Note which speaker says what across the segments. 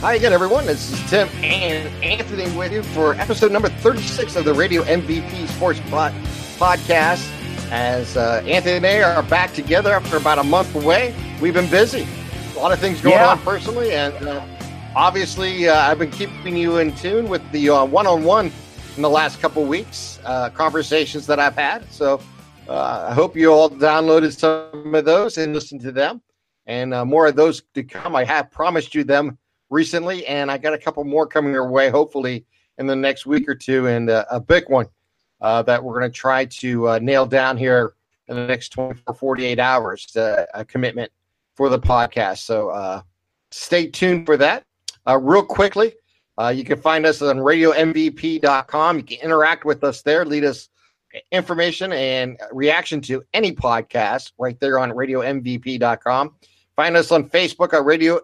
Speaker 1: Hi again, everyone. This is Tim and Anthony with you for episode number 36 of the Radio MVP Sports Pod- Podcast. As uh, Anthony and I are back together after about a month away, we've been busy. A lot of things going
Speaker 2: Yeah.
Speaker 1: on personally, and uh, obviously, uh, I've been keeping you in tune with the uh, one-on-one in the last couple weeks uh, conversations that I've had. So uh, I hope you all downloaded some of those and listened to them, and uh, more of those to come. I have promised you them recently, and I got a couple more coming your way, hopefully in the next week or two, and uh, a big one uh, that we're going to try to uh, nail down here in the next 24, 48 hours, uh, a commitment for the podcast. So uh, stay tuned for that. Uh, real quickly, you can find us on radiomvp.com. You can interact with us there, lead us information and reaction to any podcast right there on radiomvp.com. Find us on Facebook at Radio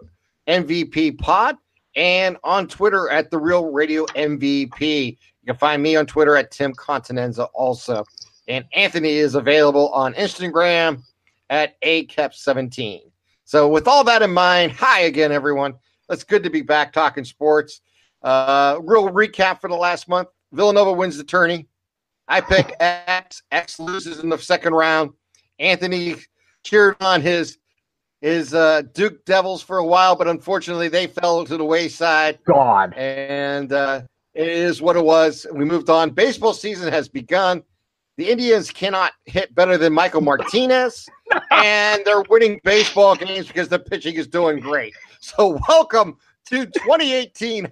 Speaker 1: MVP Pod and on Twitter at The Real Radio MVP. You can find me on Twitter at Tim Continenza also. And Anthony is available on Instagram at ACAP17. So, with all that in mind, hi again, everyone. It's good to be back talking sports. Uh, real recap for the last month Villanova wins the tourney. I pick X. X loses in the second round. Anthony cheered on his his uh, Duke Devils for a while, but unfortunately they fell to the wayside.
Speaker 2: God.
Speaker 1: And uh, it is what it was. We moved on. Baseball season has begun. The Indians cannot hit better than Michael Martinez, and they're winning baseball games because the pitching is doing great. So, welcome to 2018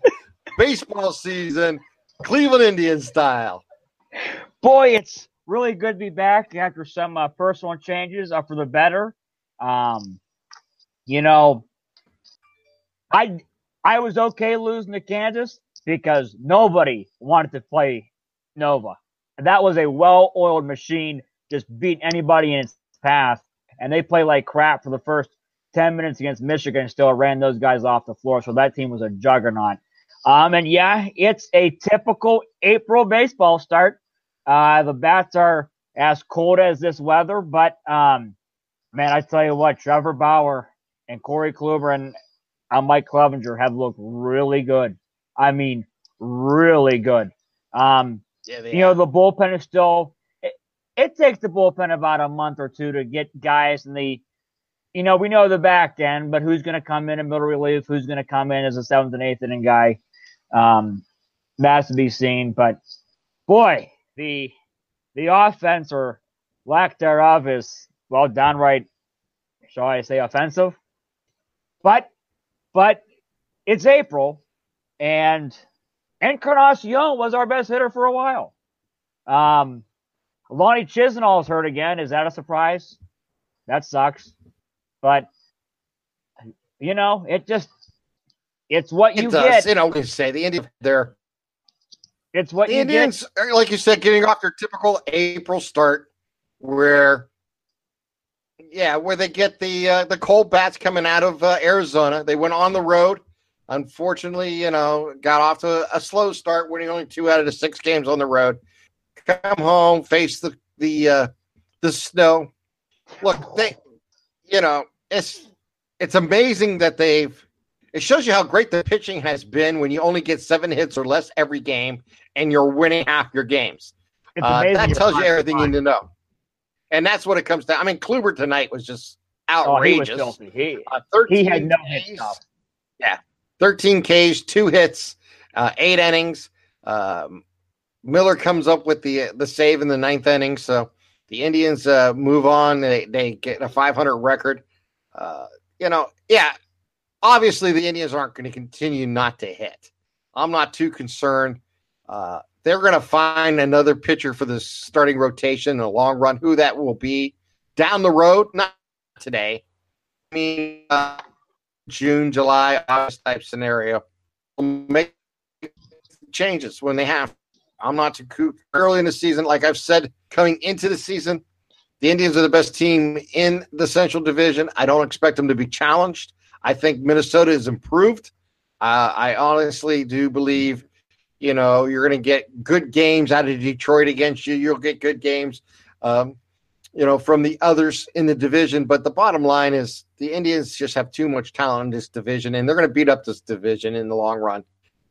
Speaker 1: baseball season, Cleveland Indians style.
Speaker 2: Boy, it's really good to be back after some uh, personal changes uh, for the better. Um, you know, I I was okay losing to Kansas because nobody wanted to play Nova. That was a well-oiled machine, just beat anybody in its path. And they played like crap for the first 10 minutes against Michigan and still ran those guys off the floor. So that team was a juggernaut. Um, and yeah, it's a typical April baseball start. Uh, the bats are as cold as this weather, but um, man, I tell you what, Trevor Bauer and Corey Kluber and uh, Mike Clevinger have looked really good. I mean, really good. Um,
Speaker 1: Yeah,
Speaker 2: you know, the bullpen is still. It, it takes the bullpen about a month or two to get guys in the. You know, we know the back end, but who's going to come in in middle relief? Who's going to come in as a seventh and eighth inning guy? Um, that's to be seen. But boy, the the offense or lack thereof is well downright, shall I say, offensive. But but it's April, and Encarnacion was our best hitter for a while. Um, Lonnie Chisenhall's hurt again. Is that a surprise? That sucks. But you know, it just it's what you
Speaker 1: it does.
Speaker 2: get.
Speaker 1: You know, we say the Indians, they're
Speaker 2: It's what
Speaker 1: the
Speaker 2: you
Speaker 1: Indians, are, like you said, getting off their typical April start, where, yeah, where they get the uh, the cold bats coming out of uh, Arizona. They went on the road. Unfortunately, you know, got off to a slow start, winning only two out of the six games on the road. Come home, face the the uh, the snow. Look, they, you know, it's it's amazing that they've. It shows you how great the pitching has been when you only get seven hits or less every game and you're winning half your games. Uh, that tells you everything you need to know. And that's what it comes down. I mean, Kluber tonight was just
Speaker 2: Oh, he was
Speaker 1: outrageous.
Speaker 2: He,
Speaker 1: Uh, 13
Speaker 2: he had no hit
Speaker 1: Ks,
Speaker 2: stuff.
Speaker 1: 13 Ks, two hits, uh, eight innings. Um, Miller comes up with the the save in the ninth inning. So the Indians uh, move on. They, they get a 500 record. Uh, you know, yeah, obviously the Indians aren't going to continue not to hit. I'm not too concerned. They're going to find another pitcher for the starting rotation in the long run. Who that will be down the road, not today. I mean, uh, June, July, August type scenario. Make changes when they have. I'm not too early in the season. Like I've said, coming into the season, the Indians are the best team in the Central Division. I don't expect them to be challenged. I think Minnesota is improved. Uh, I honestly do believe, you know, you're going to get good games out of Detroit against you. You'll get good games. Um, you know, from the others in the division. But the bottom line is the Indians just have too much talent in this division, and they're going to beat up this division in the long run,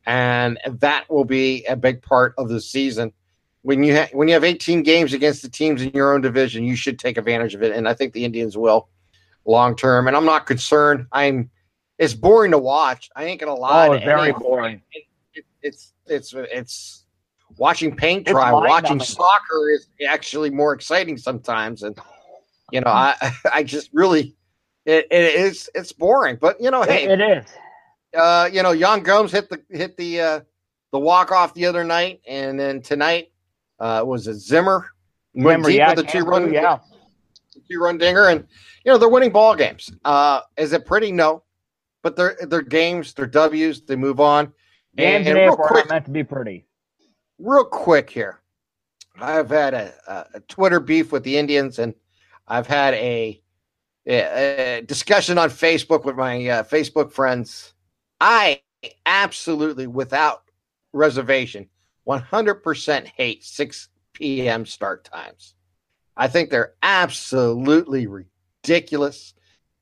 Speaker 1: and that will be a big part of the season. When you ha- when you have 18 games against the teams in your own division, you should take advantage of it, and I think the Indians will long term. And I'm not concerned. I'm. It's boring to watch. I ain't gonna lie.
Speaker 2: Oh, very anyone. boring.
Speaker 1: It, it, it's it's it's watching paint dry, watching soccer is actually more exciting sometimes. And you know, I I just really it, it is it's boring. But you know, hey,
Speaker 2: it is.
Speaker 1: Uh, you know, Yan Gomes hit the hit the uh, the walk off the other night, and then tonight uh, was it Zimmer
Speaker 2: deep yeah,
Speaker 1: with the two run
Speaker 2: yeah
Speaker 1: two run dinger, and you know they're winning ball games. Uh, is it pretty? No, but they're they're games, they're W's. They move on.
Speaker 2: Games and, and real quick, meant to be pretty
Speaker 1: real quick here. I've had a, a, Twitter beef with the Indians, and I've had a, a discussion on Facebook with my uh, Facebook friends. I absolutely, without reservation, 100% hate 6 p.m. start times. I think they're absolutely ridiculous,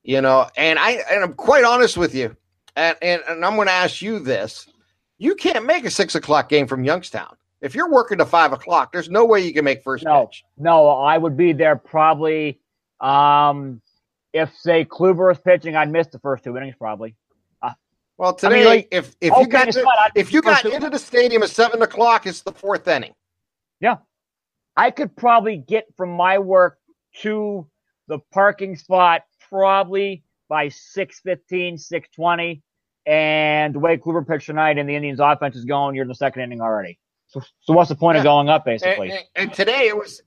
Speaker 1: you know. And I and I'm quite honest with you, and and, and I'm going to ask you this: you can't make a six o'clock game from Youngstown. If you're working to five o'clock, there's no way you can make first
Speaker 2: no,
Speaker 1: pitch.
Speaker 2: No, I would be there probably. Um, if say Kluber was pitching, I'd miss the first two innings probably.
Speaker 1: Uh, well, today, I mean, like, if if okay, you got to, if you got into the stadium at seven o'clock, it's the fourth inning.
Speaker 2: Yeah, I could probably get from my work to the parking spot probably by 6.15, 6.20. And the way Kluber pitched tonight and the Indians offense is going, you're in the second inning already. So, so what's the point yeah. of going up, basically?
Speaker 1: And, and, and today it was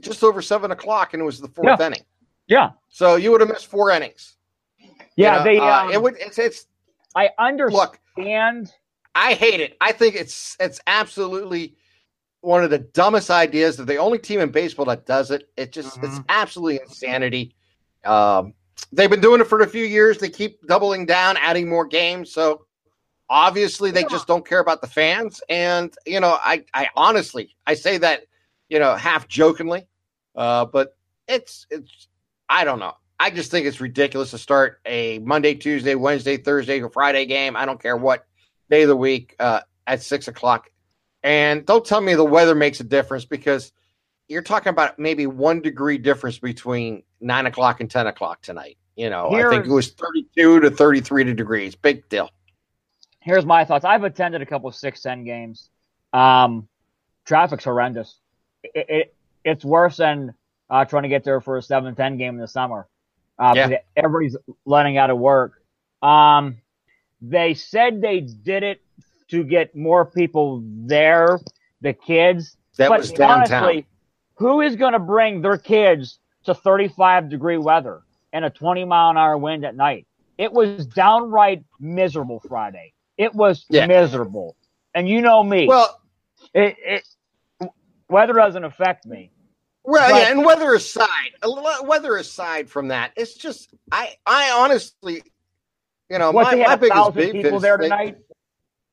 Speaker 1: just over seven o'clock, and it was the fourth
Speaker 2: yeah.
Speaker 1: inning.
Speaker 2: Yeah.
Speaker 1: So you would have missed four innings.
Speaker 2: Yeah, you know, they.
Speaker 1: Uh, um, it would. It's. It's.
Speaker 2: I understand.
Speaker 1: Look, I hate it. I think it's. It's absolutely one of the dumbest ideas. They're the only team in baseball that does it. It just. Mm-hmm. It's absolutely insanity. Um, they've been doing it for a few years. They keep doubling down, adding more games. So Obviously, they just don't care about the fans. And, you know, I, I honestly, I say that, you know, half jokingly, uh, but it's, it's, I don't know. I just think it's ridiculous to start a Monday, Tuesday, Wednesday, Thursday, or Friday game. I don't care what day of the week uh, at six o'clock. And don't tell me the weather makes a difference because you're talking about maybe one degree difference between nine o'clock and 10 o'clock tonight. You know, Here, I think it was 32 to 33 degrees. Big deal
Speaker 2: here's my thoughts. I've attended a couple of six ten games. Um, traffic's horrendous. It, it, it's worse than uh, trying to get there for a seven ten game in the summer. Uh, yeah. everybody's letting out of work. Um, they said they did it to get more people there, the kids.
Speaker 1: That but was downtown. Honestly,
Speaker 2: who is going to bring their kids to 35 degree weather and a 20 mile an hour wind at night? It was downright miserable Friday. It was yeah. miserable. And you know me.
Speaker 1: Well,
Speaker 2: it, it weather doesn't affect me.
Speaker 1: Well, but, yeah, and weather aside, weather aside from that, it's just I I honestly, you know,
Speaker 2: what,
Speaker 1: my,
Speaker 2: my
Speaker 1: biggest beef
Speaker 2: people
Speaker 1: is
Speaker 2: there tonight. They,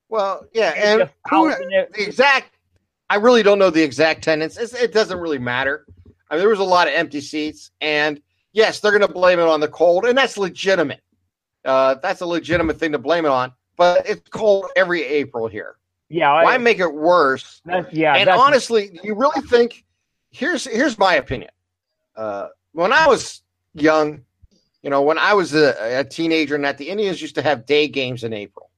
Speaker 1: well, yeah, and who, the exact I really don't know the exact tenants. It's, it doesn't really matter. I mean, there was a lot of empty seats, and yes, they're going to blame it on the cold, and that's legitimate. Uh, that's a legitimate thing to blame it on but it's cold every April here.
Speaker 2: Yeah,
Speaker 1: why I, make it worse?
Speaker 2: yeah,
Speaker 1: and honestly, you really think? Here's here's my opinion. Uh, when I was young, you know, when I was a, a, teenager, and that the Indians used to have day games in April,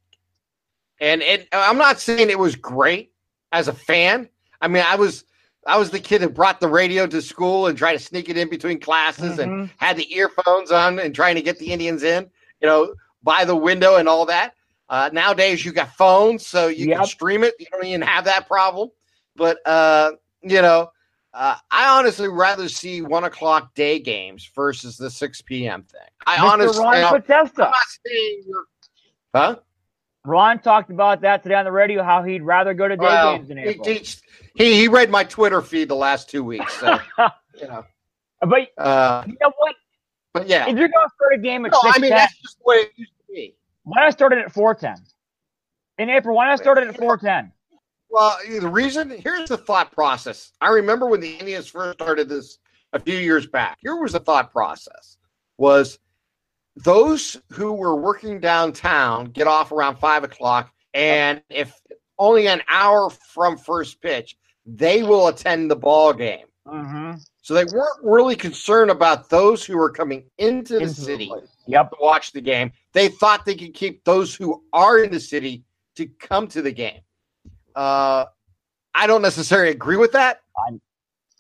Speaker 1: and it, I'm not saying it was great as a fan. I mean, I was I was the kid who brought the radio to school and tried to sneak it in between classes mm-hmm. and had the earphones on and trying to get the Indians in, you know, by the window and all that. Uh, nowadays, you got phones, so you yep. can stream it. You don't even have that problem. But uh, you know, uh, I honestly rather see one o'clock day games versus the six p.m. thing. I Mr. honestly,
Speaker 2: Ron
Speaker 1: I'm huh?
Speaker 2: Ron talked about that today on the radio. How he'd rather go to day well, games in April.
Speaker 1: He, he, he he read my Twitter feed the last two weeks, so you know.
Speaker 2: But uh, you know what?
Speaker 1: But yeah,
Speaker 2: if you're going to start a game at
Speaker 1: no,
Speaker 2: 6
Speaker 1: I mean that's just the way it used to be.
Speaker 2: Why I started at 410? In April, why I started at 410?
Speaker 1: Well, the reason here's the thought process. I remember when the Indians first started this a few years back. Here was the thought process: was those who were working downtown get off around five o'clock, and if only an hour from first pitch, they will attend the ball game.
Speaker 2: Mm-hmm.
Speaker 1: So they weren't really concerned about those who were coming into the
Speaker 2: Into the
Speaker 1: city
Speaker 2: place. Yep.
Speaker 1: to watch the game. They thought they could keep those who are in the city to come to the game. Uh, I don't necessarily agree with that.
Speaker 2: I'm-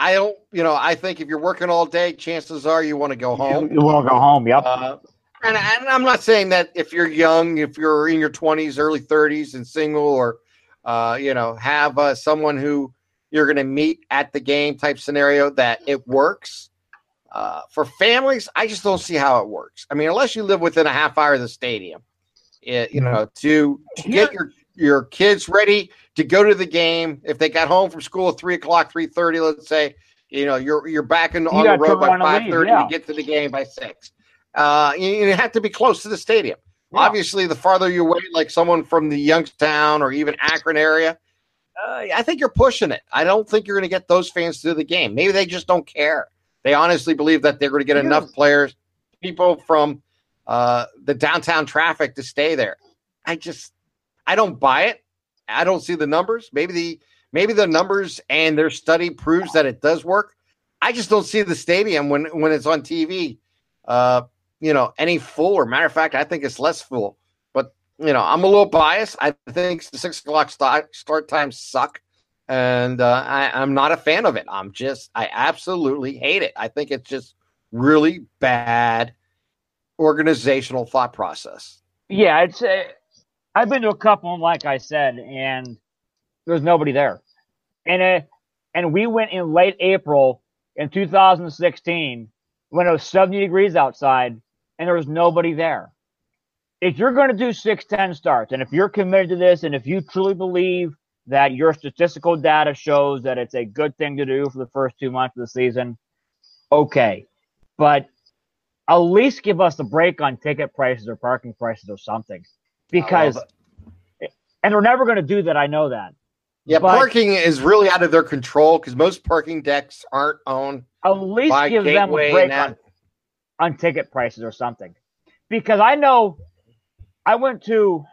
Speaker 1: I don't, you know, I think if you're working all day, chances are you want to go home.
Speaker 2: You, want to go home? Yep.
Speaker 1: Uh, and, and I'm not saying that if you're young, if you're in your 20s, early 30s, and single, or uh, you know, have uh, someone who you're going to meet at the game type scenario, that it works. Uh, for families, I just don't see how it works. I mean, unless you live within a half hour of the stadium, it, you know, to, to get your your kids ready to go to the game. If they got home from school at three o'clock, three thirty, let's say, you know, you're you're back in, on the road by
Speaker 2: turn around and
Speaker 1: five
Speaker 2: leave,
Speaker 1: thirty
Speaker 2: yeah.
Speaker 1: to get to the game by six. Uh, you, you have to be close to the stadium.
Speaker 2: Yeah.
Speaker 1: Obviously, the farther you away, like someone from the Youngstown or even Akron area, uh, I think you're pushing it. I don't think you're going to get those fans to the game. Maybe they just don't care. They honestly believe that they're going to get enough players, people from uh, the downtown traffic to stay there. I just, I don't buy it. I don't see the numbers. Maybe the maybe the numbers and their study proves that it does work. I just don't see the stadium when when it's on TV. Uh, you know, any fuller. matter of fact, I think it's less full. You know, I'm a little biased. I think the six o'clock start start times suck, and uh, I, I'm not a fan of it. I'm just, I absolutely hate it. I think it's just really bad organizational thought process.
Speaker 2: Yeah, it's. I've been to a couple, like I said, and there's nobody there. And uh, and we went in late April in 2016 when it was 70 degrees outside, and there was nobody there. If you're going to do 610 starts, and if you're committed to this, and if you truly believe that your statistical data shows that it's a good thing to do for the first two months of the season, okay. But at least give us a break on ticket prices or parking prices or something. Because, oh, and we're never going to do that. I know that.
Speaker 1: Yeah,
Speaker 2: But-
Speaker 1: parking is really out of their control because most parking decks aren't owned
Speaker 2: At least give them a break on, on ticket prices or something. Because I know I went to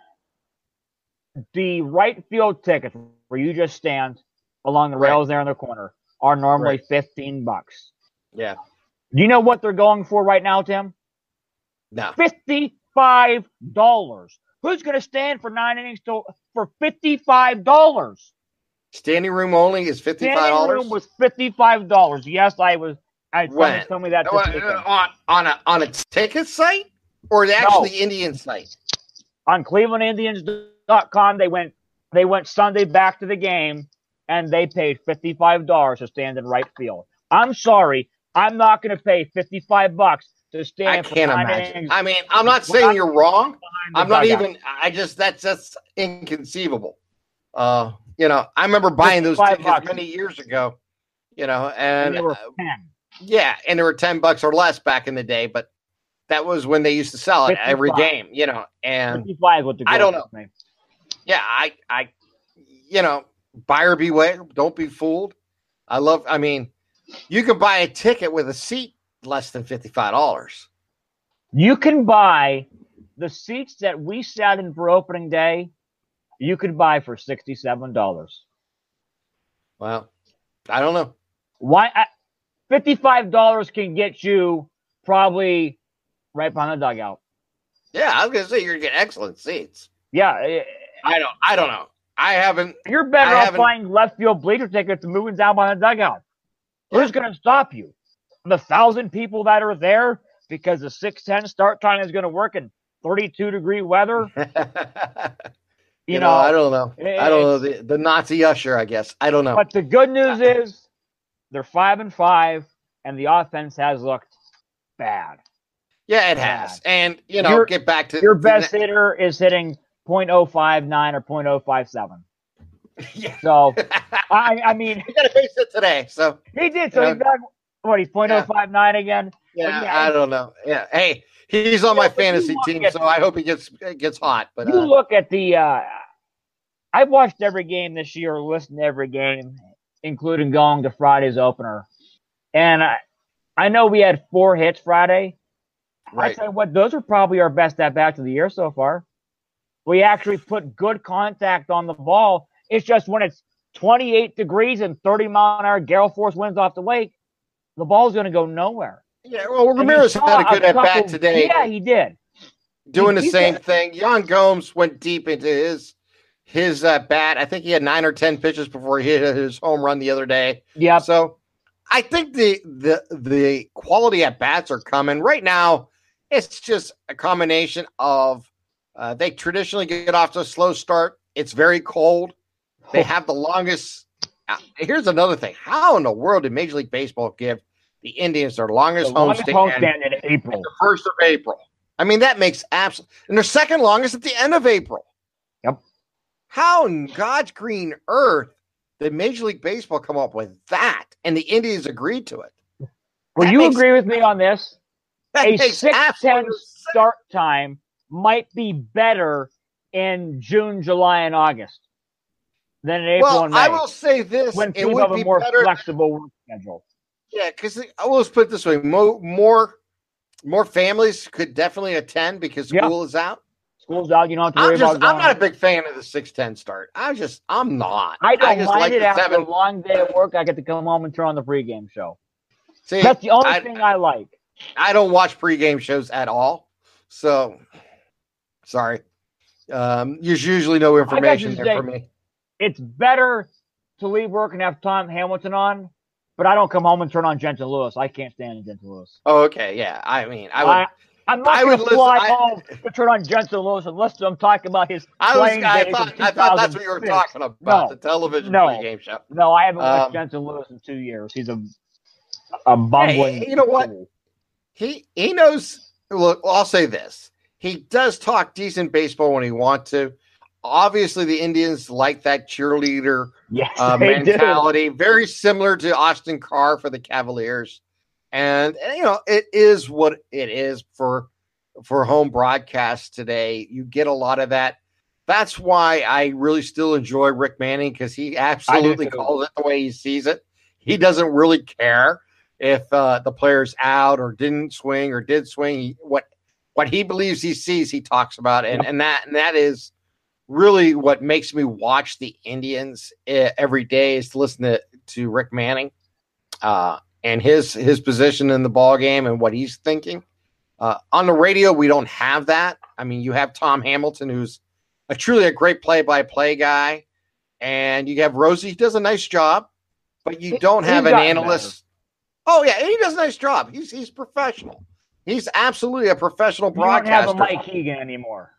Speaker 2: the right field tickets where you just stand along the
Speaker 1: Right.
Speaker 2: rails there in the corner are normally
Speaker 1: Right.
Speaker 2: 15 bucks.
Speaker 1: Yeah,
Speaker 2: Do you know what they're going for right now, Tim?
Speaker 1: no.
Speaker 2: Fifty-five dollars. Who's going to stand for nine innings to, for fifty-five dollars?
Speaker 1: Standing room only is 55.
Speaker 2: Standing
Speaker 1: dollars
Speaker 2: room was fifty-five dollars. Yes, I was. I
Speaker 1: When?
Speaker 2: tell me that this uh, weekend.
Speaker 1: on on a on a ticket site or the actually Indian site.
Speaker 2: On ClevelandIndians.com. They went. They went Sunday back to the game, and they paid fifty-five dollars to stand in right field. I'm sorry, I'm not going to pay fifty-five bucks to stand.
Speaker 1: I can't imagine.
Speaker 2: innings
Speaker 1: I mean, I'm not saying you're wrong. I'm not even. I just that's that's inconceivable. Uh, you know, I remember buying those tickets
Speaker 2: bucks.
Speaker 1: many years ago. You know,
Speaker 2: And
Speaker 1: and uh, yeah, and they were ten bucks or less back in the day, but that was when they used to sell it every
Speaker 2: 55.
Speaker 1: game. You know, and
Speaker 2: Fifty-five with the.
Speaker 1: I don't
Speaker 2: know. for me.
Speaker 1: yeah, I, I, you know, buyer beware. Don't be fooled. I love. I mean, you can buy a ticket with a seat less than fifty five dollars.
Speaker 2: You can buy the seats that we sat in for opening day. You could buy for sixty-seven dollars.
Speaker 1: Well, I don't know.
Speaker 2: Why? I- Fifty-five dollars can get you probably right behind the dugout.
Speaker 1: Yeah, I was gonna say you're gonna get excellent seats.
Speaker 2: Yeah, eh,
Speaker 1: I don't. I don't know. I haven't.
Speaker 2: you're better
Speaker 1: I
Speaker 2: off buying left field bleacher tickets and moving down behind the dugout. Who's going to stop you? The thousand people that are there because the six ten start time is going to work in thirty-two degree weather.
Speaker 1: you,
Speaker 2: You,
Speaker 1: know,
Speaker 2: know,
Speaker 1: I don't know. I don't know the, the Nazi usher. I guess I don't know.
Speaker 2: But the good news is they're five and five, and the offense has looked bad.
Speaker 1: Yeah, it has. And you know,
Speaker 2: Your-
Speaker 1: get back to
Speaker 2: Your best hitter is hitting .059 or .057.
Speaker 1: Yeah.
Speaker 2: So I, I mean,
Speaker 1: He got a base hit today, so
Speaker 2: he did. So
Speaker 1: You
Speaker 2: he's back. What he's .059 again.
Speaker 1: yeah,
Speaker 2: yeah,
Speaker 1: I don't know. Yeah, hey, he's on my
Speaker 2: Yeah,
Speaker 1: fantasy team, so I hope he gets gets hot. But
Speaker 2: you
Speaker 1: uh,
Speaker 2: look at the. Uh, I've watched every game this year, listened to every game, including going to Friday's opener, and I, I know we had four hits Friday.
Speaker 1: Right.
Speaker 2: I tell you what, those are probably our best at bats of the year so far. We actually put good contact on the ball. It's just when it's 28 degrees and 30 mile an hour gale force winds off the lake, the ball's going to go nowhere.
Speaker 1: Yeah, well, Ramirez had a good at bat today,
Speaker 2: Yeah, he did.
Speaker 1: doing the
Speaker 2: he
Speaker 1: same
Speaker 2: said-
Speaker 1: thing. Yan Gomes went deep into his his uh, bat. I think he had nine or ten pitches before he hit his home run the other day.
Speaker 2: Yeah.
Speaker 1: So I think the the the quality at bats are coming right now. It's just a combination of uh, they traditionally get off to a slow start. It's very cold. They have the longest. Uh, here's another thing: How in the world did Major League Baseball give the Indians their
Speaker 2: The
Speaker 1: longest
Speaker 2: longest
Speaker 1: homestand
Speaker 2: homestand in April.
Speaker 1: the first of April? I mean, that makes absolute. And their second longest at the end of April.
Speaker 2: Yep.
Speaker 1: How in God's green earth did Major League Baseball come up with that? And the Indians agreed to it.
Speaker 2: Will
Speaker 1: That
Speaker 2: you
Speaker 1: makes-
Speaker 2: agree with me on this? A six ten start time might be better in June, July, and August than in April
Speaker 1: Well,
Speaker 2: and May.
Speaker 1: I will say this:
Speaker 2: when people
Speaker 1: would
Speaker 2: have
Speaker 1: be
Speaker 2: a more
Speaker 1: better.
Speaker 2: flexible work schedule.
Speaker 1: Yeah, because I will just put it this way: more, more, more families could definitely attend because
Speaker 2: Yeah.
Speaker 1: school is out.
Speaker 2: School's out, you don't have to worry
Speaker 1: I'm just,
Speaker 2: about
Speaker 1: I'm not a big fan of the six ten start. I just, I'm not.
Speaker 2: I don't
Speaker 1: just
Speaker 2: mind
Speaker 1: like
Speaker 2: it after
Speaker 1: seven.
Speaker 2: a long day at work. I get to come home and turn on the pregame show.
Speaker 1: See,
Speaker 2: That's the only
Speaker 1: I-
Speaker 2: thing I like.
Speaker 1: I don't watch pregame shows at all. So sorry. Um, there's usually no information there
Speaker 2: say-
Speaker 1: for me.
Speaker 2: It's better to leave work and have Tom Hamilton on, but I don't come home and turn on Jensen Lewis. I can't stand Jensen Lewis.
Speaker 1: Oh, okay. Yeah. I mean, I would.
Speaker 2: I, I'm not
Speaker 1: I
Speaker 2: going
Speaker 1: would
Speaker 2: to
Speaker 1: listen-
Speaker 2: fly
Speaker 1: I-
Speaker 2: home to turn on Jensen Lewis unless I'm talking about his
Speaker 1: I, was.
Speaker 2: playing
Speaker 1: I
Speaker 2: days
Speaker 1: thought. I thought that's what you were talking about.
Speaker 2: No.
Speaker 1: The television
Speaker 2: No.
Speaker 1: pregame show.
Speaker 2: No, I haven't watched
Speaker 1: Um,
Speaker 2: Jensen Lewis in two years. He's a a bumbling.
Speaker 1: you know what? He he knows. Look, I'll say this: he does talk decent baseball when he wants to. Obviously, the Indians like that cheerleader
Speaker 2: Yes,
Speaker 1: uh,
Speaker 2: they do.
Speaker 1: mentality, very similar to Austin Carr for the Cavaliers. And, and, you know, it is what it is for for home broadcast today. You get a lot of that. That's why I really still enjoy Rick Manning because he absolutely calls it the way he sees it. He doesn't really care if uh, the player's out or didn't swing or did swing. He, what what he believes he sees, he talks about, and and that and that is really what makes me watch the Indians eh, every day is to listen to, to Rick Manning uh, and his his position in the ball game and what he's thinking. Uh, on the radio, we don't have that. I mean, you have Tom Hamilton, who's a truly a great play-by-play guy, and you have Rosie. He does a nice job, but you don't have an analyst. Oh yeah, he does a nice job. He's he's professional. He's absolutely a professional
Speaker 2: You don't have a Mike Hegan anymore.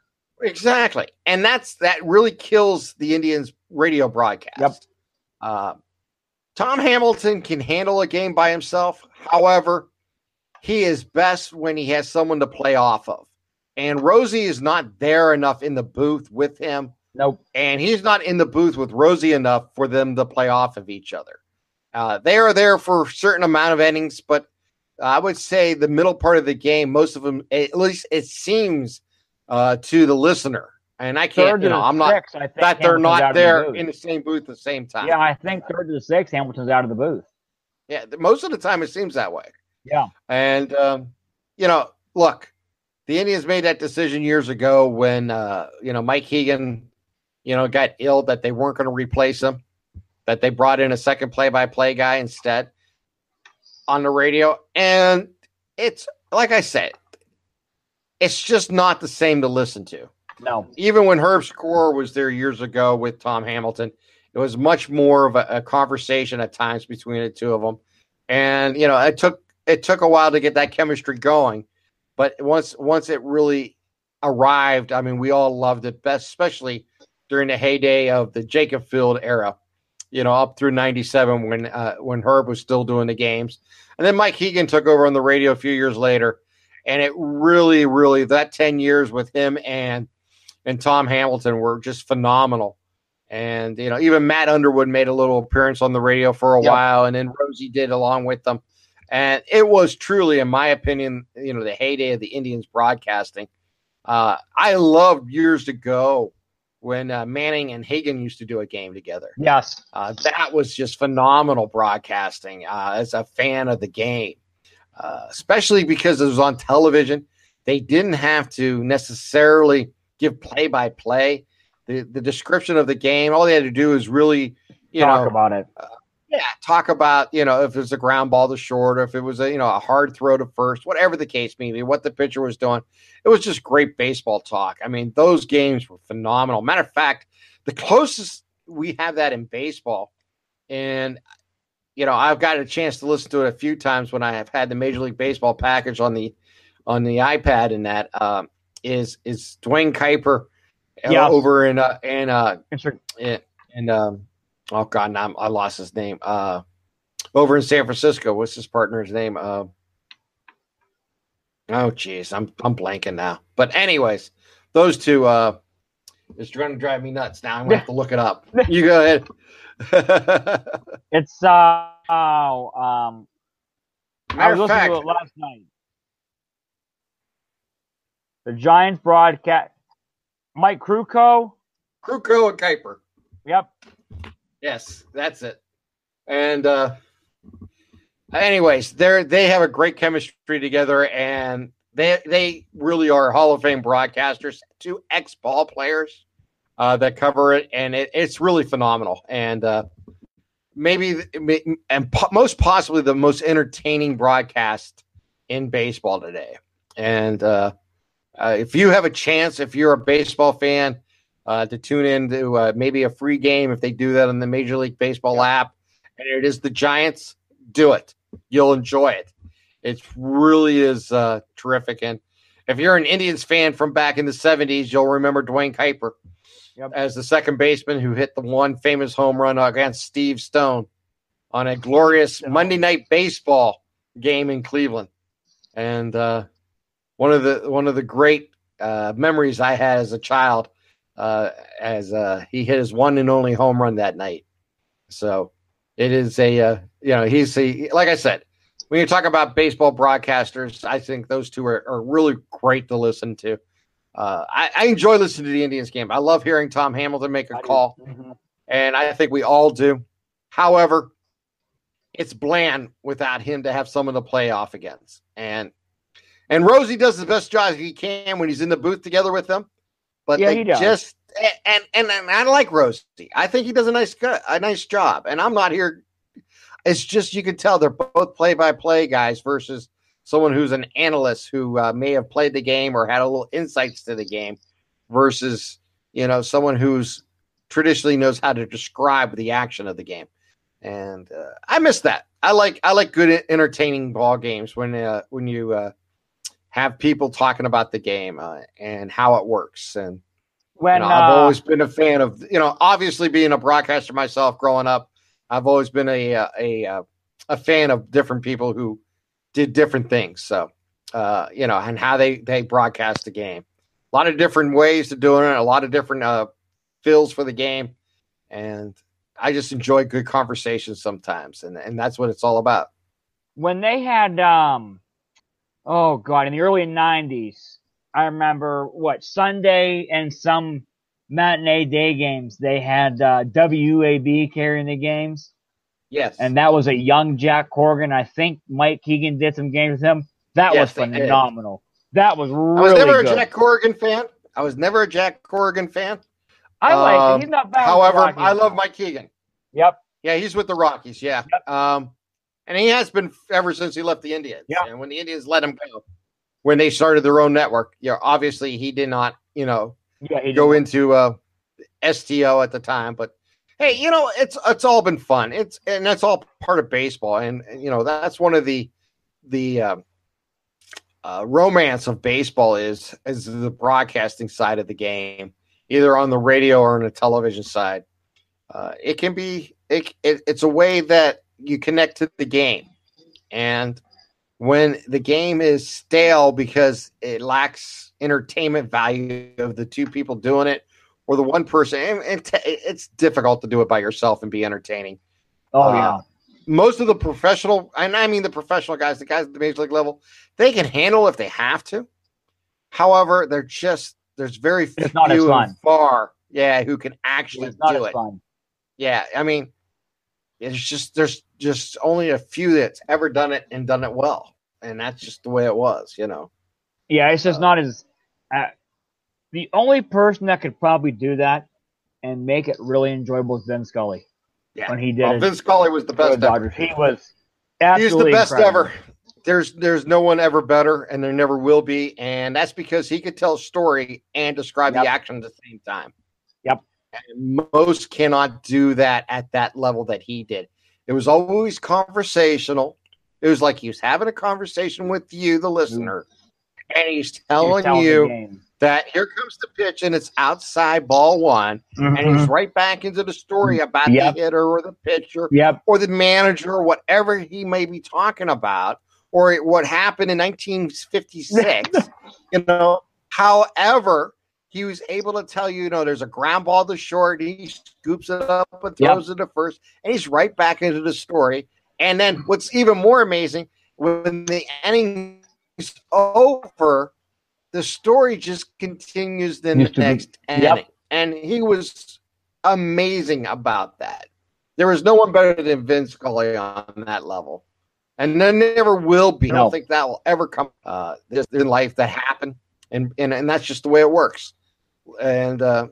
Speaker 1: Exactly. And that's that really kills the Indians radio broadcast.
Speaker 2: Yep.
Speaker 1: Uh, Tom Hamilton can handle a game by himself. However, he is best when he has someone to play off of. And Rosie is not there enough in the booth with him,
Speaker 2: Nope.
Speaker 1: and he's not in the booth with Rosie enough for them to play off of each other. Uh, they are there for a certain amount of innings, but I would say the middle part of the game, most of them, at least it seems uh, to the listener. And I can't,
Speaker 2: Third
Speaker 1: you know, I'm not
Speaker 2: sixth, think
Speaker 1: that they're not
Speaker 2: of the
Speaker 1: there in the same booth at the same time.
Speaker 2: Yeah, I think third to the sixth, Hamilton's out of the booth.
Speaker 1: Yeah, most of the time it seems that way.
Speaker 2: Yeah.
Speaker 1: And um, you know, look, the Indians made that decision years ago when uh, you know Mike Hegan, you know, got ill that they weren't going to replace him, that they brought in a second play-by-play guy instead on the radio, and it's like I said, it's just not the same to listen to
Speaker 2: No.
Speaker 1: even when Herb Score was there years ago with Tom Hamilton, it was much more of a, a conversation at times between the two of them. And you know, it took it took a while to get that chemistry going, but once once it really arrived, I mean, we all loved it best, especially during the heyday of the Jacobs Field era. You know, up through '97 when uh, when Herb was still doing the games, and then Mike Hegan took over on the radio a few years later, and it really, really that ten years with him and and Tom Hamilton were just phenomenal. And you know, even Matt Underwood made a little appearance on the radio for a
Speaker 2: Yep.
Speaker 1: while, and then Rosie did along with them. And it was truly, in my opinion, you know, the heyday of the Indians broadcasting. Uh, I loved years ago when uh, Manning and Hegan used to do a game together.
Speaker 2: Yes.
Speaker 1: Uh, that was just phenomenal broadcasting uh, as a fan of the game. uh, especially because it was on television. They didn't have to necessarily give play by play. The the description of the game, all they had to do is really, you
Speaker 2: Talk
Speaker 1: know,
Speaker 2: about it.
Speaker 1: Yeah, talk about you know if it was a ground ball to short, or if it was a you know a hard throw to first, whatever the case may be, what the pitcher was doing. It was just great baseball talk. I mean, those games were phenomenal. Matter of fact, the closest we have that in baseball, and you know I've got a chance to listen to it a few times when I have had the Major League Baseball package on the on the iPad, and that um, is is Duane Kuiper uh,
Speaker 2: Yes.
Speaker 1: over in uh, in uh, and, and um, oh god, now I lost his name. Uh, over in San Francisco, what's his partner's name? Uh, oh jeez, I'm I'm blanking now. But anyways, those two uh, is trying to drive me nuts. Now I'm gonna have to look it up. You go ahead.
Speaker 2: It's uh oh, um I was
Speaker 1: of
Speaker 2: listening
Speaker 1: fact,
Speaker 2: to it last night. The Giants broadcast Mike Krukow.
Speaker 1: Krukow and Kuiper.
Speaker 2: Yep.
Speaker 1: Yes, that's it. And uh anyways, they're they have a great chemistry together and they they really are Hall of Fame broadcasters, two ex ball players uh that cover it and it, it's really phenomenal and uh maybe and po- most possibly the most entertaining broadcast in baseball today. And uh, uh if you have a chance if you're a baseball fan uh, to tune in to uh, maybe a free game if they do that on the Major League Baseball app, and it is the Giants. Do it; you'll enjoy it. It really is uh, terrific. And if you're an Indians fan from back in the '70s, you'll remember Duane Kuiper
Speaker 2: Yep.
Speaker 1: as the second baseman who hit the one famous home run against Steve Stone on a glorious Monday Night Baseball game in Cleveland. And uh, one of the one of the great uh, memories I had as a child uh, as uh, he hit his one and only home run that night. So it is a uh, you know he's a like I said when you talk about baseball broadcasters, I think those two are, are really great to listen to. Uh, I, I enjoy listening to the Indians game. I love hearing Tom Hamilton make a call,
Speaker 2: Mhm.
Speaker 1: and I think we all do. However, it's bland without him to have someone to play off against. And and Rosie does the best job he can when he's in the booth together with them. But
Speaker 2: Yeah,
Speaker 1: they just and, and and I like Rosie. I think he does a nice a nice job. And I'm not here. It's just you can tell they're both play by play guys versus someone who's an analyst who uh, may have played the game or had a little insights to the game versus you know someone who's traditionally knows how to describe the action of the game and uh, i miss that i like i like good entertaining ball games when uh, when you uh, have people talking about the game uh, and how it works and
Speaker 2: When
Speaker 1: you know, I've
Speaker 2: uh,
Speaker 1: always been a fan of, you know, obviously being a broadcaster myself growing up, I've always been a a a, uh, a fan of different people who did different things. So, uh, you know, and how they they broadcast the game. A lot of different ways to doing it. A lot of different uh, feels for the game, and I just enjoy good conversations sometimes, and and that's what it's all about.
Speaker 2: when they had um oh god in the early 90s i remember what sunday and some matinee day games they had uh, wab carrying the games
Speaker 1: Yes,
Speaker 2: and that was a young jack corrigan i think mike hegan did some games with him that
Speaker 1: Yes,
Speaker 2: was phenomenal that was really.
Speaker 1: I was never
Speaker 2: good
Speaker 1: a Jack Corrigan fan. I was never a Jack Corrigan fan.
Speaker 2: i like
Speaker 1: um,
Speaker 2: it he's not bad
Speaker 1: However, I love. Mike Hegan.
Speaker 2: yep
Speaker 1: Yeah, he's with the Rockies. Yeah. Um, and he has been ever since he left the Indians.
Speaker 2: Yeah.
Speaker 1: And when the Indians let him go, when they started their own network, you know, obviously he did not, you know,
Speaker 2: yeah
Speaker 1: go into uh, STO at the time. But hey, you know, it's it's all been fun. It's and that's all part of baseball. And, and, you know, that's one of the the uh, uh, romance of baseball is is the broadcasting side of the game, either on the radio or on the television side. Uh, it can be it, it, it's a way that you connect to the game, and when the game is stale because it lacks entertainment value of the two people doing it or the one person, and, and t- it's difficult to do it by yourself and be entertaining
Speaker 2: oh
Speaker 1: uh,
Speaker 2: yeah
Speaker 1: most of the professional, and I mean the professional guys, the guys at the major league level, they can handle if they have to. However, they're just there's very few
Speaker 2: It's not as
Speaker 1: and
Speaker 2: fun.
Speaker 1: far, yeah, who can actually do it.
Speaker 2: fun
Speaker 1: Yeah, I mean, it's just there's just only a few that's ever done it and done it well. and that's just the way it was, you know.
Speaker 2: Yeah, it's just uh, not as. Uh, the only person that could probably do that and make it really enjoyable is Vin Scully.
Speaker 1: Yeah, when he did. Well, Vin Scully was the best.
Speaker 2: Dodgers. He was.
Speaker 1: He's the best incredible. ever. There's there's no one ever better, and there never will be, and that's because he could tell a story and describe yep. the action at the same time.
Speaker 2: Yep.
Speaker 1: And most cannot do that at that level that he did. It was always conversational. It was like he was having a conversation with you, the listener, and he's telling, telling you that here comes the pitch and it's outside ball one, mm-hmm. and he's right back into the story about yep. the hitter or the pitcher
Speaker 2: yep.
Speaker 1: or the manager or whatever he may be talking about or what happened in 1956. you know, however, he was able to tell you, you know, there's a ground ball to short, he scoops it up and throws yep. it to first, and he's right back into the story. And then what's even more amazing, when the inning's over, the story just continues in the next be, inning. Yep. And he was amazing about that. There was no one better than Vince Scully on that level. And there never will be. No. I don't think that will ever come uh, in life that happen. And, and and that's just the way it works. And uh,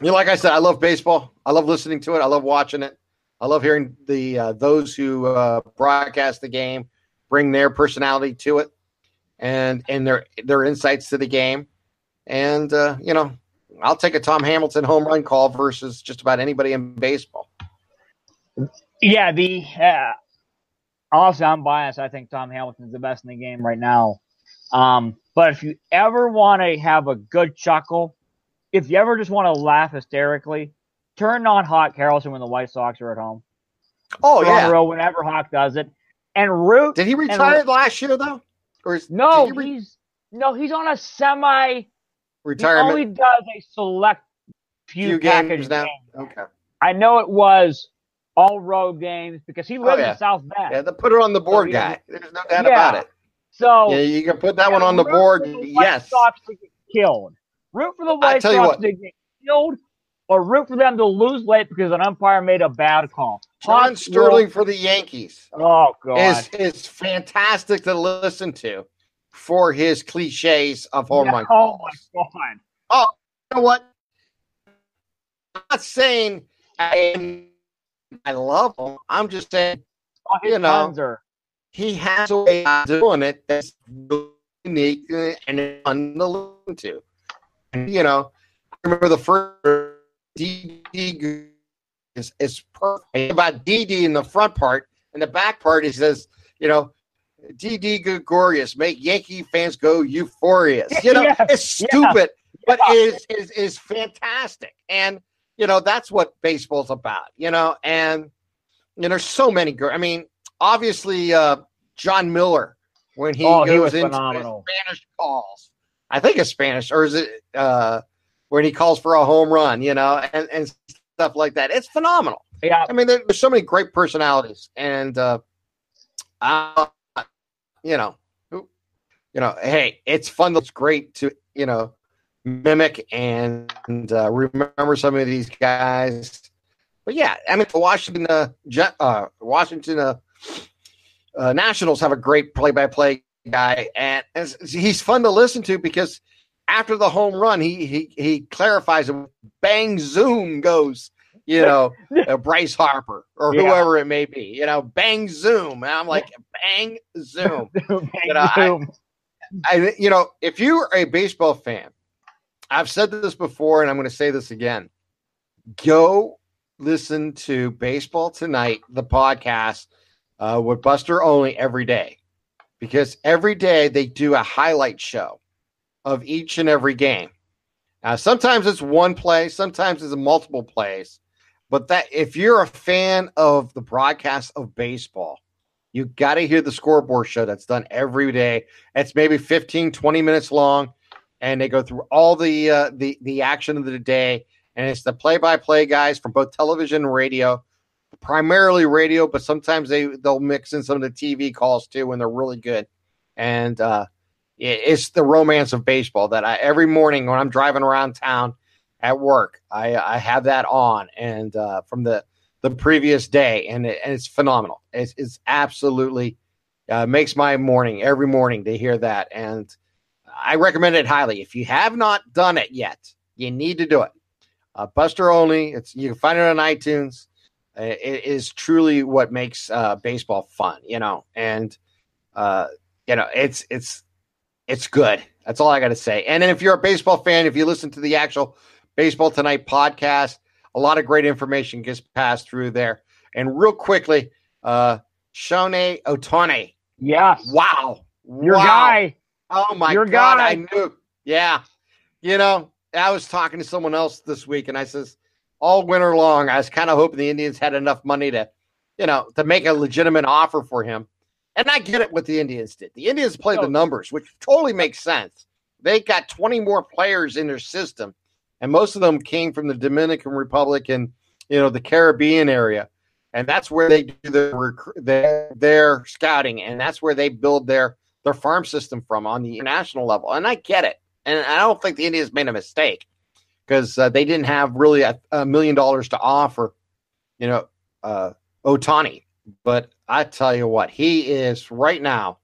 Speaker 1: you know, like I said, I love baseball. I love listening to it. I love watching it. I love hearing the uh, those who uh, broadcast the game bring their personality to it and and their their insights to the game. And uh, you know, I'll take a Tom Hamilton home run call versus just about anybody in baseball.
Speaker 2: Yeah, the uh, also I'm biased. I think Tom Hamilton's the best in the game right now. Um, but if you ever want to have a good chuckle, if you ever just want to laugh hysterically, turn on Hawk Harrelson when the White Sox are at home.
Speaker 1: Oh yeah, row
Speaker 2: whenever Hawk does it, and root.
Speaker 1: Did he retire last year though?
Speaker 2: Or is, no, he re- he's no, he's on a semi
Speaker 1: retirement.
Speaker 2: He only does a select few, few games now.
Speaker 1: Games. Okay,
Speaker 2: I know it was all road games because he oh, lives oh, yeah. in South Bend.
Speaker 1: Yeah, the put it on the board so guy. There's no doubt yeah. about it.
Speaker 2: So
Speaker 1: yeah, you can put that one on the board. The yes,
Speaker 2: Sox to get killed. Root for the White Sox to get killed, or root for them to lose late because an umpire made a bad call.
Speaker 1: John Sterling for the Yankees.
Speaker 2: Oh god,
Speaker 1: is is fantastic to listen to for his cliches of home yeah, run.
Speaker 2: Oh my god.
Speaker 1: Oh, you know what? I'm not saying I I love him. I'm just saying, oh, you know, are... he has a way of doing it that's unique and fun to listen to. You know, I remember the first DD is, is perfect about DD in the front part. and the back part, he says, you know, Didi Gregorius, make Yankee fans go euphorious. You know, yes, it's stupid, yeah, but yeah. it is, is is fantastic. And you know, that's what baseball's about, you know, and you know, there's so many girls. I mean, obviously, uh, Jon Miller, when he oh, goes he into Spanish calls, I think it's Spanish, or is it uh, when he calls for a home run, you know, and, and stuff like that. It's phenomenal.
Speaker 2: Yeah.
Speaker 1: I mean, there, there's so many great personalities, and, uh, uh, you know, you know, hey, it's fun. It's great to, you know, mimic and, and uh, remember some of these guys. But yeah, I mean, the Washington, uh, uh, Washington uh, uh, Nationals have a great play-by-play guy, and, he's fun to listen to because after the home run, he he he clarifies and bang zoom goes, you know, uh, Bryce Harper or yeah. whoever it may be, you know, bang zoom, and I'm like bang zoom, bang, you know, zoom. I, I, you know, if you're a baseball fan I've said this before, and I'm going to say this again. Go listen to Baseball Tonight, the podcast uh, with Buster Olney every day, because every day they do a highlight show of each and every game. Now, sometimes it's one play, sometimes it's multiple plays. But that if you're a fan of the broadcast of baseball, you got to hear the scoreboard show that's done every day. It's maybe 15, 20 minutes long and they go through all the uh, the the action of the day, and it's the play-by-play guys from both television and radio, primarily radio, but sometimes they they'll mix in some of the TV calls too when they're really good, and uh, it's the romance of baseball that I every morning when I'm driving around town at work, I I have that on, and uh, from the the previous day, and, it, and it's phenomenal. It's, it's absolutely Uh, makes my morning every morning to hear that, and I recommend it highly. If you have not done it yet, you need to do it. Uh, Buster Olney. It's you can find it on iTunes. It is truly what makes uh, baseball fun, you know, and uh, you know it's it's it's good. That's all I got to say. And then if you're a baseball fan, if you listen to the actual Baseball Tonight podcast, a lot of great information gets passed through there. And real quickly, uh, Shohei Ohtani.
Speaker 2: Yes.
Speaker 1: Wow.
Speaker 2: Your
Speaker 1: wow.
Speaker 2: guy.
Speaker 1: Oh my
Speaker 2: Your
Speaker 1: god,
Speaker 2: guy.
Speaker 1: I knew. Yeah. You know, I was talking to someone else this week and I says all winter long, I was kind of hoping the Indians had enough money to, you know, to make a legitimate offer for him. And I get it what the Indians did. The Indians play the
Speaker 2: oh.
Speaker 1: numbers, which totally makes sense. They got 20 more players in their system, and most of them came from the Dominican Republic and you know the Caribbean area. And that's where they do their their, their scouting, and that's where they build their their farm system from on the international level. And I get it, and I don't think the Indians made a mistake because uh, they didn't have really a, a million dollars to offer, you know, uh, Ohtani. But I tell you what, he is right now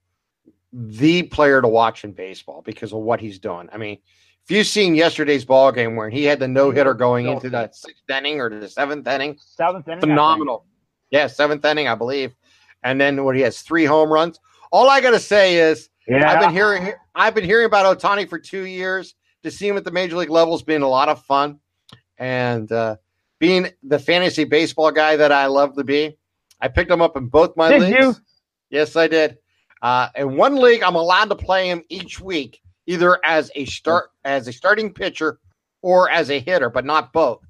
Speaker 1: the player to watch in baseball because of what he's doing. I mean, if you've seen yesterday's ball game where he had the no hitter going into the sixth inning or the seventh inning,
Speaker 2: Seventh inning.
Speaker 1: Phenomenal. Yeah, seventh inning, I believe. And then when he has three home runs. All I gotta say is
Speaker 2: Yeah.
Speaker 1: I've been hearing I've been hearing about Ohtani for two years. To see him at the major league level has been a lot of fun. And uh, being the fantasy baseball guy that I love to be, I picked him up in both my
Speaker 2: Did
Speaker 1: leagues.
Speaker 2: you?
Speaker 1: Yes, I did. Uh, in one league, I'm allowed to play him each week, either as a start as a starting pitcher or as a hitter, but not both.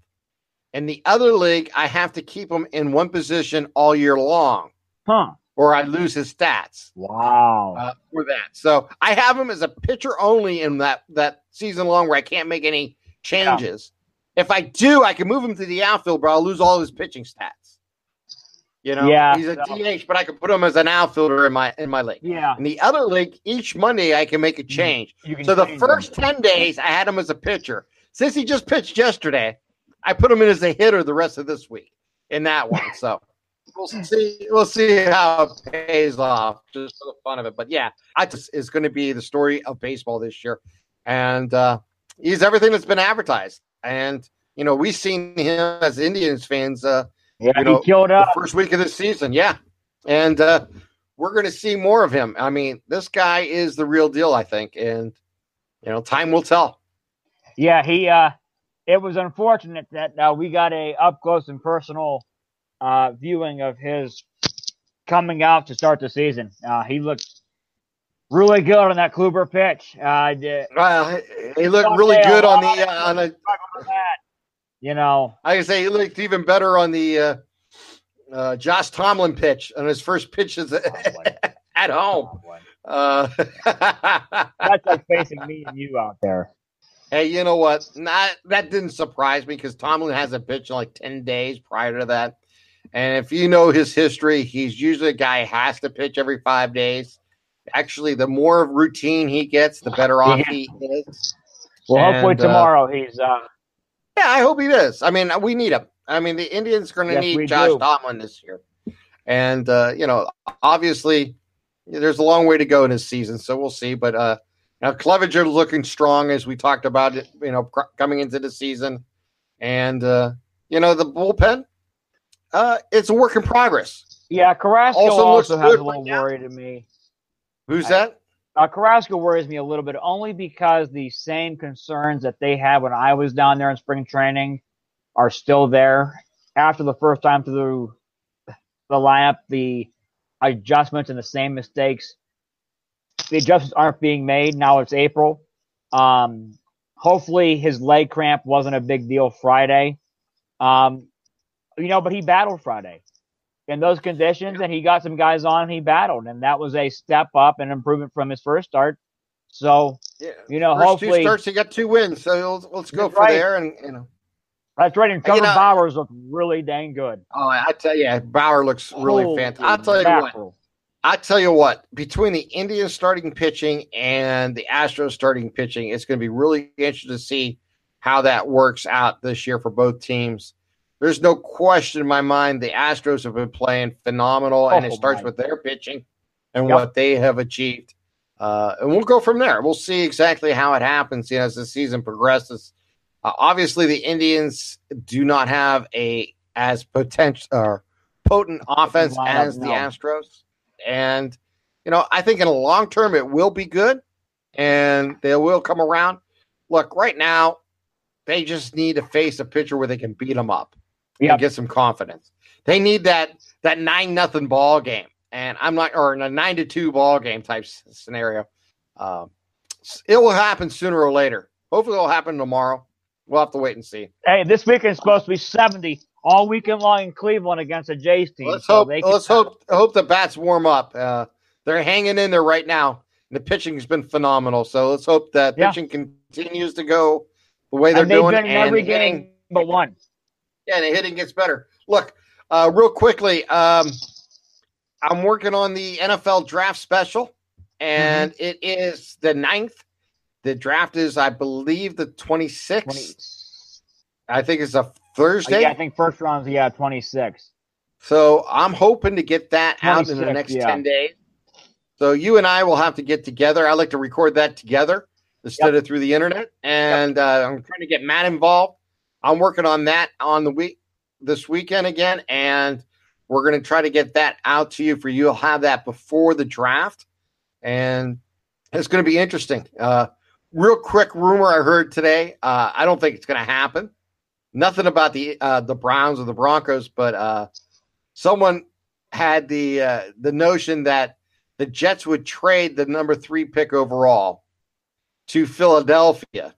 Speaker 1: In the other league, I have to keep him in one position all year long,
Speaker 2: Huh.
Speaker 1: Or I lose his stats
Speaker 2: Wow.
Speaker 1: uh, for that. So I have him as a pitcher only in that that season long where I can't make any changes. If I do, I can move him to the outfield, but I'll lose all his pitching stats. You know,
Speaker 2: Yeah,
Speaker 1: he's a DH, but I can put him as an outfielder in my in my league.
Speaker 2: yeah.
Speaker 1: In the other league, each Monday I can make a change. So the first
Speaker 2: them.
Speaker 1: 10 days, I had him as a pitcher. Since he just pitched yesterday, I put him in as a hitter the rest of this week in that one. So we'll see. We'll see how it pays off just for the fun of it. But yeah, I just is going to be the story of baseball this year. And uh, he's everything that's been advertised. And, you know, we've seen him as Indians fans uh,
Speaker 2: Yeah,
Speaker 1: you know,
Speaker 2: he killed
Speaker 1: the
Speaker 2: up.
Speaker 1: first week of the season. Yeah. And uh, we're going to see more of him. I mean, this guy is the real deal, I think. And, you know, time will tell.
Speaker 2: Yeah, he. uh It was unfortunate that uh, we got a up close and personal uh viewing of his coming out to start the season. Uh He looked really good on that Kluber pitch. Uh,
Speaker 1: Well, he looked really good on the, uh, on the,
Speaker 2: you know,
Speaker 1: I can say he looked even better on the uh, uh, Josh Tomlin pitch on his first pitches at home. Uh,
Speaker 2: that's like facing me and you out there.
Speaker 1: Hey, you know what? Not that didn't surprise me because Tomlin hasn't pitched in like 10 days prior to that. And if you know his history, he's usually a guy who has to pitch every five days. Actually, the more routine he gets, the better off
Speaker 2: Yeah.
Speaker 1: he is.
Speaker 2: Well, hopefully
Speaker 1: And, uh,
Speaker 2: tomorrow he's. uh
Speaker 1: Yeah, I hope he does. I mean, we need him. I mean, the Indians are going to
Speaker 2: Yes,
Speaker 1: need Josh
Speaker 2: do.
Speaker 1: Tomlin this year. And, uh, you know, obviously, there's a long way to go in this season, so we'll see. But uh, now Clevinger looking strong as we talked about it, you know, cr- coming into the season. And, uh, you know, the bullpen, uh, it's a work in progress.
Speaker 2: Yeah, Carrasco
Speaker 1: Also
Speaker 2: also, has a little
Speaker 1: right now.
Speaker 2: worry to me.
Speaker 1: Who's
Speaker 2: I-
Speaker 1: that?
Speaker 2: Uh, Carrasco worries me a little bit only because the same concerns that they had when I was down there in spring training are still there. After the first time through the lineup, the adjustments and the same mistakes, the adjustments aren't being made. Now it's April. Um, hopefully his leg cramp wasn't a big deal Friday. Um, you know, but he battled Friday in those conditions, and he got some guys on and he battled, and that was a step up and improvement from his first start. So
Speaker 1: Yeah.
Speaker 2: you know,
Speaker 1: First
Speaker 2: hopefully
Speaker 1: two starts, he got two wins. So let's, go for
Speaker 2: right.
Speaker 1: there. And, you know,
Speaker 2: that's right. And
Speaker 1: You
Speaker 2: Trevor
Speaker 1: know-
Speaker 2: Bauer's looked really dang good.
Speaker 1: oh, I tell you, Bauer looks really
Speaker 2: Holy
Speaker 1: fantastic. I'll tell you what. I tell you what, between the Indians starting pitching and the Astros starting pitching, it's going to be really interesting to see how that works out this year for both teams. There's no question in my mind the Astros have been playing phenomenal, and it
Speaker 2: Oh,
Speaker 1: starts with their pitching. and
Speaker 2: Yep.
Speaker 1: what they have achieved. Uh, and we'll go from there. We'll see exactly how it happens you know, as the season progresses. Uh, obviously, the Indians do not have a as potential or potent offense as the. Astros, and you know I think in the long term it will be good, and they will come around. Look, right now they just need to face a pitcher where they can beat them up
Speaker 2: Yep.
Speaker 1: and get some confidence. They need that that nine nothing ball game, and I'm not or a nine to two ball game type scenario. Um, it will happen sooner or later. Hopefully, it'll happen tomorrow. We'll have to wait and see.
Speaker 2: Hey, this weekend is supposed to be 70 all weekend long in Cleveland against the Jays team.
Speaker 1: Let's
Speaker 2: so
Speaker 1: hope.
Speaker 2: can-
Speaker 1: Let's hope. Hope the bats warm up. Uh, they're hanging in there right now. The pitching has been phenomenal. So let's hope that
Speaker 2: Yeah.
Speaker 1: pitching continues to go the way they're
Speaker 2: And they've
Speaker 1: doing.
Speaker 2: been in
Speaker 1: and
Speaker 2: every game but one.
Speaker 1: Yeah, the hitting gets better. Look, uh, real quickly, um, I'm working on the NFL draft special, and
Speaker 2: Mm-hmm.
Speaker 1: it is the 9th. The draft is, I believe, the 26th.
Speaker 2: 20,
Speaker 1: I think it's a Thursday.
Speaker 2: yeah, I think first round's yeah 26.
Speaker 1: So I'm hoping to get that out in the next
Speaker 2: yeah.
Speaker 1: 10 days. So you and I will have to get together. I like to record that together instead of through the internet. And uh, I'm trying to get Matt involved. I'm working on that on the week this weekend again. And we're going to try to get that out to you for you. You'll have that before the draft. And it's going to be interesting. Uh, real quick rumor I heard today. Uh, I don't think it's going to happen. Nothing about the uh, the Browns or the Broncos, but uh, someone had the uh, the notion that the Jets would trade the number three pick overall to Philadelphia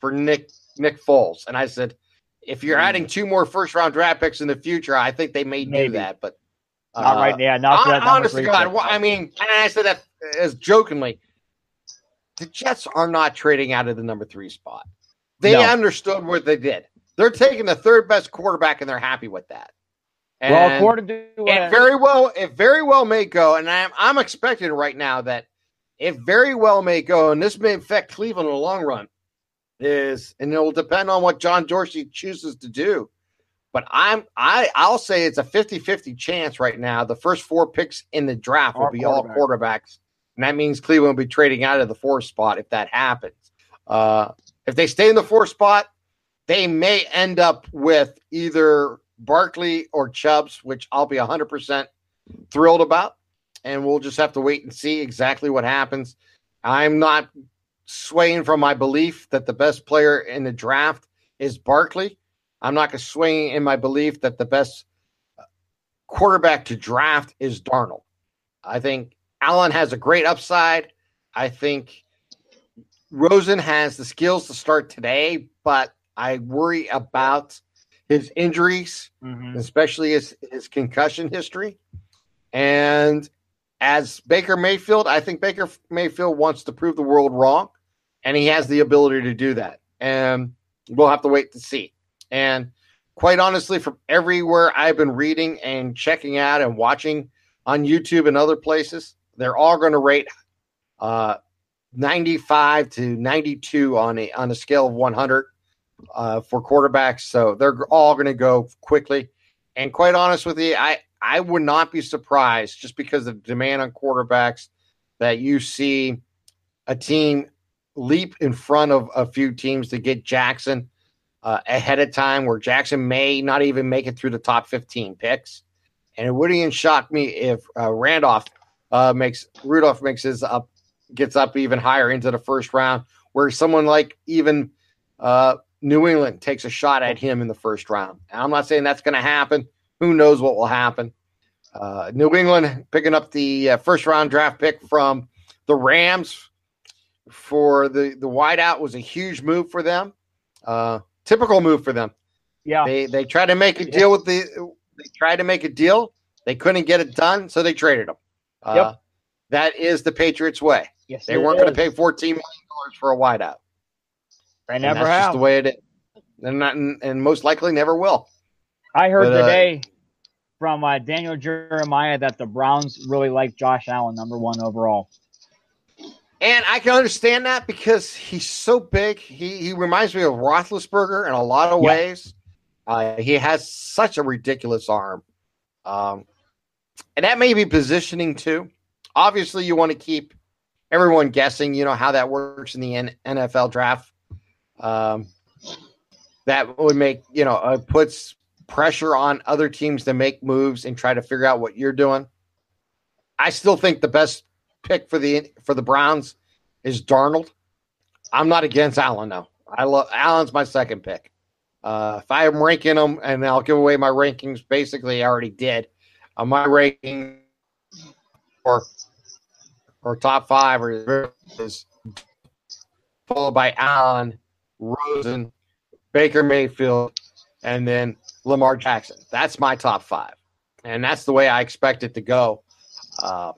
Speaker 1: for Nick Nick Foles, and I said, if you're adding two more first round draft picks in the future, I think they may do that, but
Speaker 2: Not
Speaker 1: uh,
Speaker 2: right now. Not for that
Speaker 1: hon- honest to God, well, I mean, and I said that as jokingly. The Jets are not trading out of the number three spot. They
Speaker 2: No.
Speaker 1: understood what they did. They're taking the third best quarterback, and they're happy with that.
Speaker 2: well, according to uh,
Speaker 1: it very well, it very well may go, and I'm I'm expecting right now that it very well may go, and this may affect Cleveland in the long run. Is and it will depend on what John Dorsey chooses to do. But I'm I I'll say it's a 50-50 chance right now. The first four picks in the draft will be all quarterbacks. And that means Cleveland will be trading out of the fourth spot if that happens. Uh, if they stay in the fourth spot, they may end up with either Barkley or Chubbs, which I'll be 100% thrilled about. And we'll just have to wait and see exactly what happens. I'm not swaying from my belief that the best player in the draft is Barkley. I'm not going to swaying in my belief that the best quarterback to draft is Darnold. I think Allen has a great upside. I think Rosen has the skills to start today, but I worry about his injuries,
Speaker 2: Mhm.
Speaker 1: especially his, his concussion history. And as Baker Mayfield, I think Baker Mayfield wants to prove the world wrong, and he has the ability to do that. And we'll have to wait to see. And quite honestly, from everywhere I've been reading and checking out and watching on YouTube and other places, they're all going to rate uh, 95 to 92 on a on a scale of 100 uh, for quarterbacks. So they're all going to go quickly. And quite honest with you, I I would not be surprised just because of demand on quarterbacks that you see a team leap in front of a few teams to get Jackson uh, ahead of time, where Jackson may not even make it through the top 15 picks. And it wouldn't even shock me if uh, Randolph uh, makes Rudolph makes his up, gets up even higher into the first round, where someone like even uh, New England takes a shot at him in the first round. And I'm not saying that's going to happen. Who knows what will happen? Uh, New England picking up the uh, first round draft pick from the Rams for the the wideout was a huge move for them. Uh, typical move for them.
Speaker 2: Yeah.
Speaker 1: They they tried to make a deal with the they tried to make a deal. They couldn't get it done, so they traded them. Uh,
Speaker 2: Yep.
Speaker 1: That is the Patriots' way.
Speaker 2: yes,
Speaker 1: They weren't going to pay fourteen million dollars for a wideout.
Speaker 2: They
Speaker 1: And
Speaker 2: never have.
Speaker 1: the way it is, and not and most likely never will.
Speaker 2: I heard
Speaker 1: But, uh,
Speaker 2: today from uh, Daniel Jeremiah that the Browns really like Josh Allen, number one overall.
Speaker 1: And I can understand that because he's so big. He he reminds me of Roethlisberger in a lot of
Speaker 2: Yeah.
Speaker 1: ways. Uh, he has such a ridiculous arm, um, and that may be positioning too. obviously you want to keep everyone guessing. You know how that works in the N- NFL draft. Um, that would make you know uh, puts pressure on other teams to make moves and try to figure out what you're doing. I still think the best pick for the for the Browns is Darnold. I'm not against Allen though. I love Allen's my second pick. Uh, if I'm ranking them, and I'll give away my rankings. Basically, I already did. Uh, my ranking or or top five or is followed by Allen, Rosen, Baker Mayfield, and then Lamar Jackson. That's my top five, and that's the way I expect it to go uh,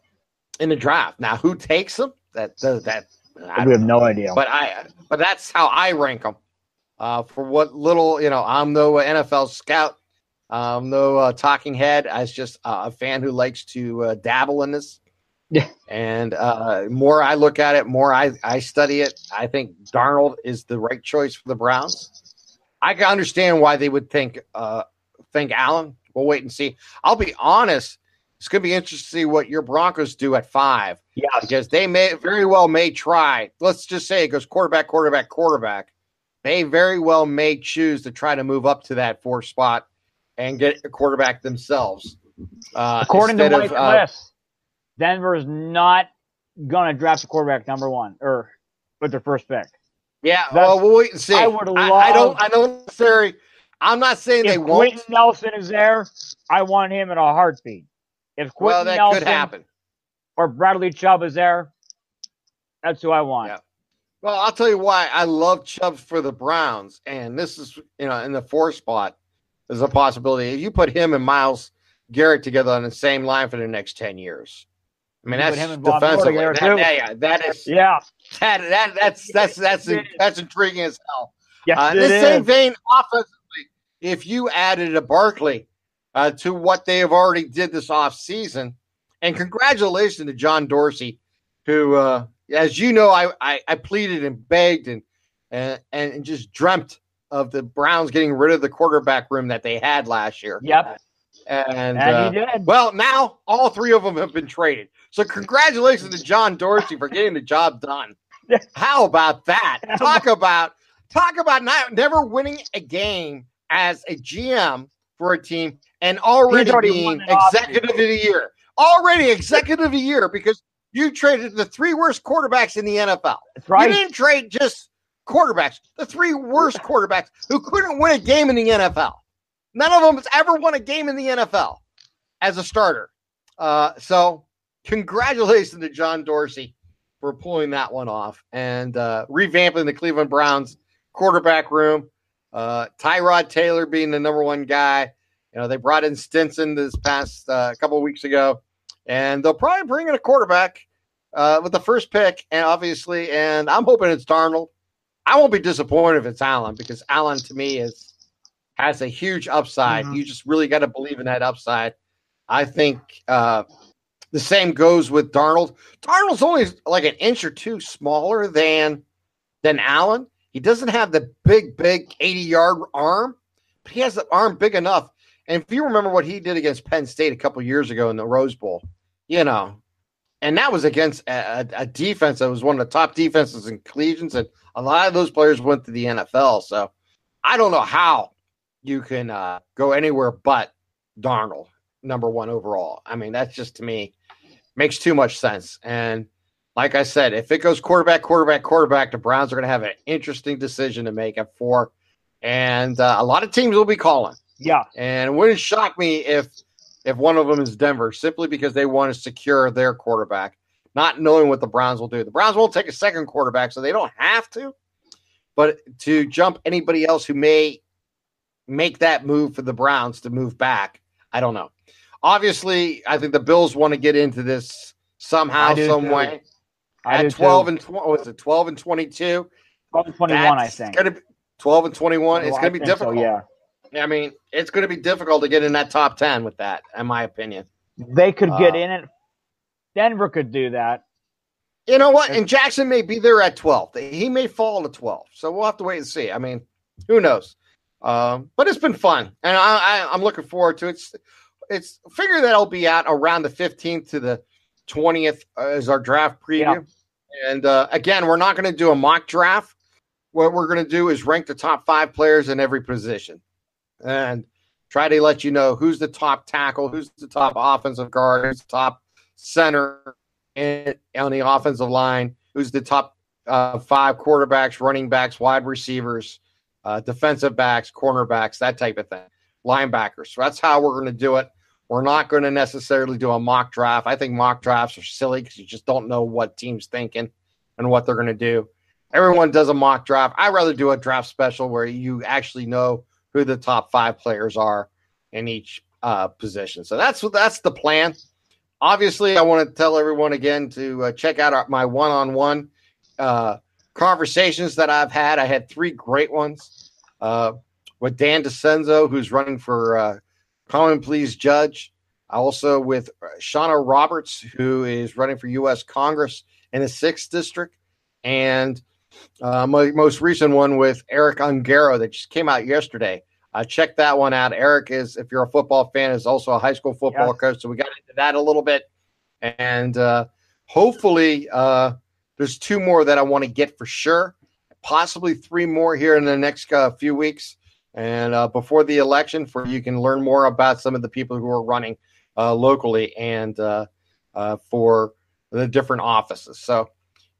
Speaker 1: in the draft. Now, who takes them? That that,
Speaker 2: I we have no idea.
Speaker 1: But I but that's how I rank them. Uh, for what little you know, I'm no NFL scout. I'm no uh, talking head. I was just uh, a fan who likes to uh, dabble in this.
Speaker 2: Yeah.
Speaker 1: And uh, more I look at it, more I, I study it. I think Darnold is the right choice for the Browns. I can understand why they would think uh, think Allen. We'll wait and see. I'll be honest. It's going to be interesting to see what your Broncos do at five.
Speaker 2: Yeah,
Speaker 1: because they may very well may try. Let's just say it goes quarterback, quarterback, quarterback. They very well may choose to try to move up to that fourth spot and get a quarterback themselves.
Speaker 2: Uh, According to Mike of, uh, Denver is not going to draft a quarterback number one or with their first pick.
Speaker 1: Yeah, That's, well, we'll wait and see. I would love. I, I don't. I don't necessarily. I'm not saying they won't.
Speaker 2: Quenton Nelson is there. I want him in a heartbeat. If Quenton well, that Nelson could happen. Or Bradley Chubb is there, that's who I want. Yeah.
Speaker 1: Well, I'll tell you why I love Chubb for the Browns, and this is you know in the four spot is a possibility. If you put him and Myles Garrett together on the same line for the next ten years, I mean that's defensive. That, yeah, that is
Speaker 2: yeah.
Speaker 1: That, that that's that's that's that's, that's intriguing as hell.
Speaker 2: Yes, uh,
Speaker 1: in the same vein, offensively, if you added a Barkley uh, to what they have already did this off season. And congratulations to John Dorsey, who, uh, as you know, I, I, I pleaded and begged and, and and just dreamt of the Browns getting rid of the quarterback room that they had last year.
Speaker 2: Yep.
Speaker 1: And, and uh, he did. Well, now all three of them have been traded. So congratulations to John Dorsey for getting the job done. How about that? Talk about talk about not never winning a game as a GM for a team and already, already being executive of the year. Already executive of the year because you traded the three worst quarterbacks in the NFL.
Speaker 2: That's right.
Speaker 1: You didn't trade just quarterbacks, the three worst quarterbacks who couldn't win a game in the NFL. None of them has ever won a game in the NFL as a starter. Uh, so, congratulations to John Dorsey for pulling that one off and uh, revamping the Cleveland Browns quarterback room. Uh, Tyrod Taylor being the number one guy. You know, they brought in Stanton this past uh, couple of weeks ago, and they'll probably bring in a quarterback uh, with the first pick, and obviously, and I'm hoping it's Darnold. I won't be disappointed if it's Allen because Allen to me is has a huge upside. Mm-hmm. You just really got to believe in that upside. I think uh, the same goes with Darnold. Darnold's only like an inch or two smaller than than Allen. He doesn't have the big, big 80 yard arm, but he has the arm big enough. And if you remember what he did against Penn State a couple years ago in the Rose Bowl, you know, and that was against a, a, defense that was one of the top defenses in collegians, and a lot of those players went to the NFL. So I don't know how you can uh, go anywhere but Darnold, number one overall. I mean, that's just to me makes too much sense. And like I said, if it goes quarterback, quarterback, quarterback, the Browns are going to have an interesting decision to make at four, and uh, a lot of teams will be calling.
Speaker 2: Yeah,
Speaker 1: and it wouldn't shock me if if one of them is Denver, simply because they want to secure their quarterback, not knowing what the Browns will do. The Browns won't take a second quarterback, so they don't have to. But to jump anybody else who may make that move for the Browns to move back, I don't know. Obviously, I think the Bills want to get into this somehow, some too. way. I at 12 too. and 20, was it 12 and 22?
Speaker 2: 12 and 21, I think.
Speaker 1: Gonna be 12 and 21. it's going to be difficult.
Speaker 2: So, yeah.
Speaker 1: I mean, it's going to be difficult to get in that top 10 with that, in my opinion.
Speaker 2: They could get uh, in it. Denver could do that.
Speaker 1: You know what? And Jackson may be there at 12. He may fall to 12. So we'll have to wait and see. I mean, who knows? Um, but it's been fun. And I, I, I'm looking forward to it. It's, it's figure that I'll be out around the 15th to the 20th as our draft preview. And uh, again, we're not going to do a mock draft. What we're going to do is rank the top five players in every position and try to let you know who's the top tackle, who's the top offensive guard, who's the top center in, on the offensive line, who's the top uh, five quarterbacks, running backs, wide receivers, uh, defensive backs, cornerbacks, that type of thing, linebackers. So that's how we're going to do it. We're not going to necessarily do a mock draft. I think mock drafts are silly because you just don't know what team's thinking and what they're going to do. Everyone does a mock draft. I'd rather do a draft special where you actually know who the top five players are in each uh, position. So that's that's the plan. Obviously, I want to tell everyone again to uh, check out our, my one-on-one uh, conversations that I've had. I had three great ones uh, with Dan DeCenzo, who's running for uh, Common Pleas Judge. Also with Shauna Roberts, who is running for U.S. Congress in the sixth district, and uh, my most recent one with Eric Ungaro that just came out yesterday. Uh, check that one out. Eric is, if you're a football fan, is also a high school football coach. So we got into that a little bit, and uh, hopefully uh, there's two more that I want to get for sure. Possibly three more here in the next uh, few weeks, and uh, before the election, for you can learn more about some of the people who are running uh, locally and for the different offices. So,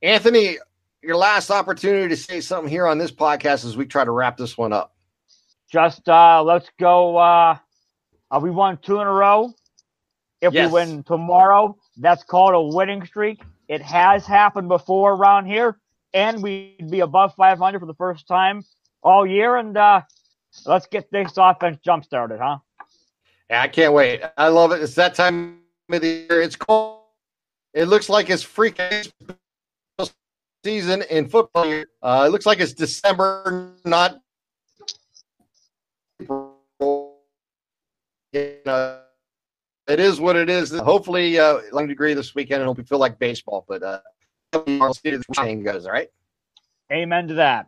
Speaker 1: Anthony, your last opportunity to say something here on this podcast as we try to wrap this one up.
Speaker 2: Just uh, let's go. Uh, uh, we won two in a row. If yes. we win tomorrow, that's called a winning streak. It has happened before around here, and we'd be above 500 for the first time all year. And uh, let's get this offense jump started, huh?
Speaker 1: Yeah, I can't wait. I love it. It's that time of the year. It's cold. It looks like it's freaking season in football. Uh, it looks like it's December, not it is what it is. Hopefully, uh, long degree this weekend, it'll feel like baseball. But uh, saying goes. All right.
Speaker 2: Amen to that.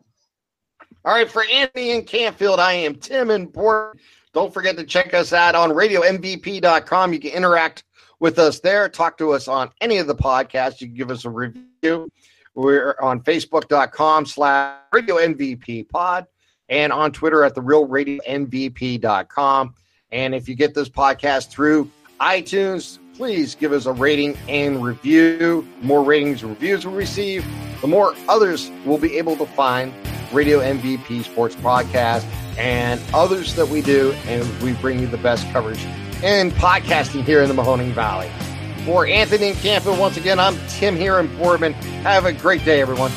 Speaker 1: All right, for Anthony and Canfield, I am Tim and Port. Don't forget to check us out on RadioMVP.com. You can interact with us there. Talk to us on any of the podcasts. You can give us a review. We're on Facebook.com slash Radio MVP Pod and on Twitter at the Real Radio MVP.com. And if you get this podcast through iTunes, please give us a rating and review. The more ratings and reviews we receive, the more others will be able to find Radio MVP Sports Podcast and others that we do, and we bring you the best coverage in podcasting here in the Mahoning Valley. For Anthony and Campbell, once again, I'm Tim here in Boardman. Have a great day, everyone.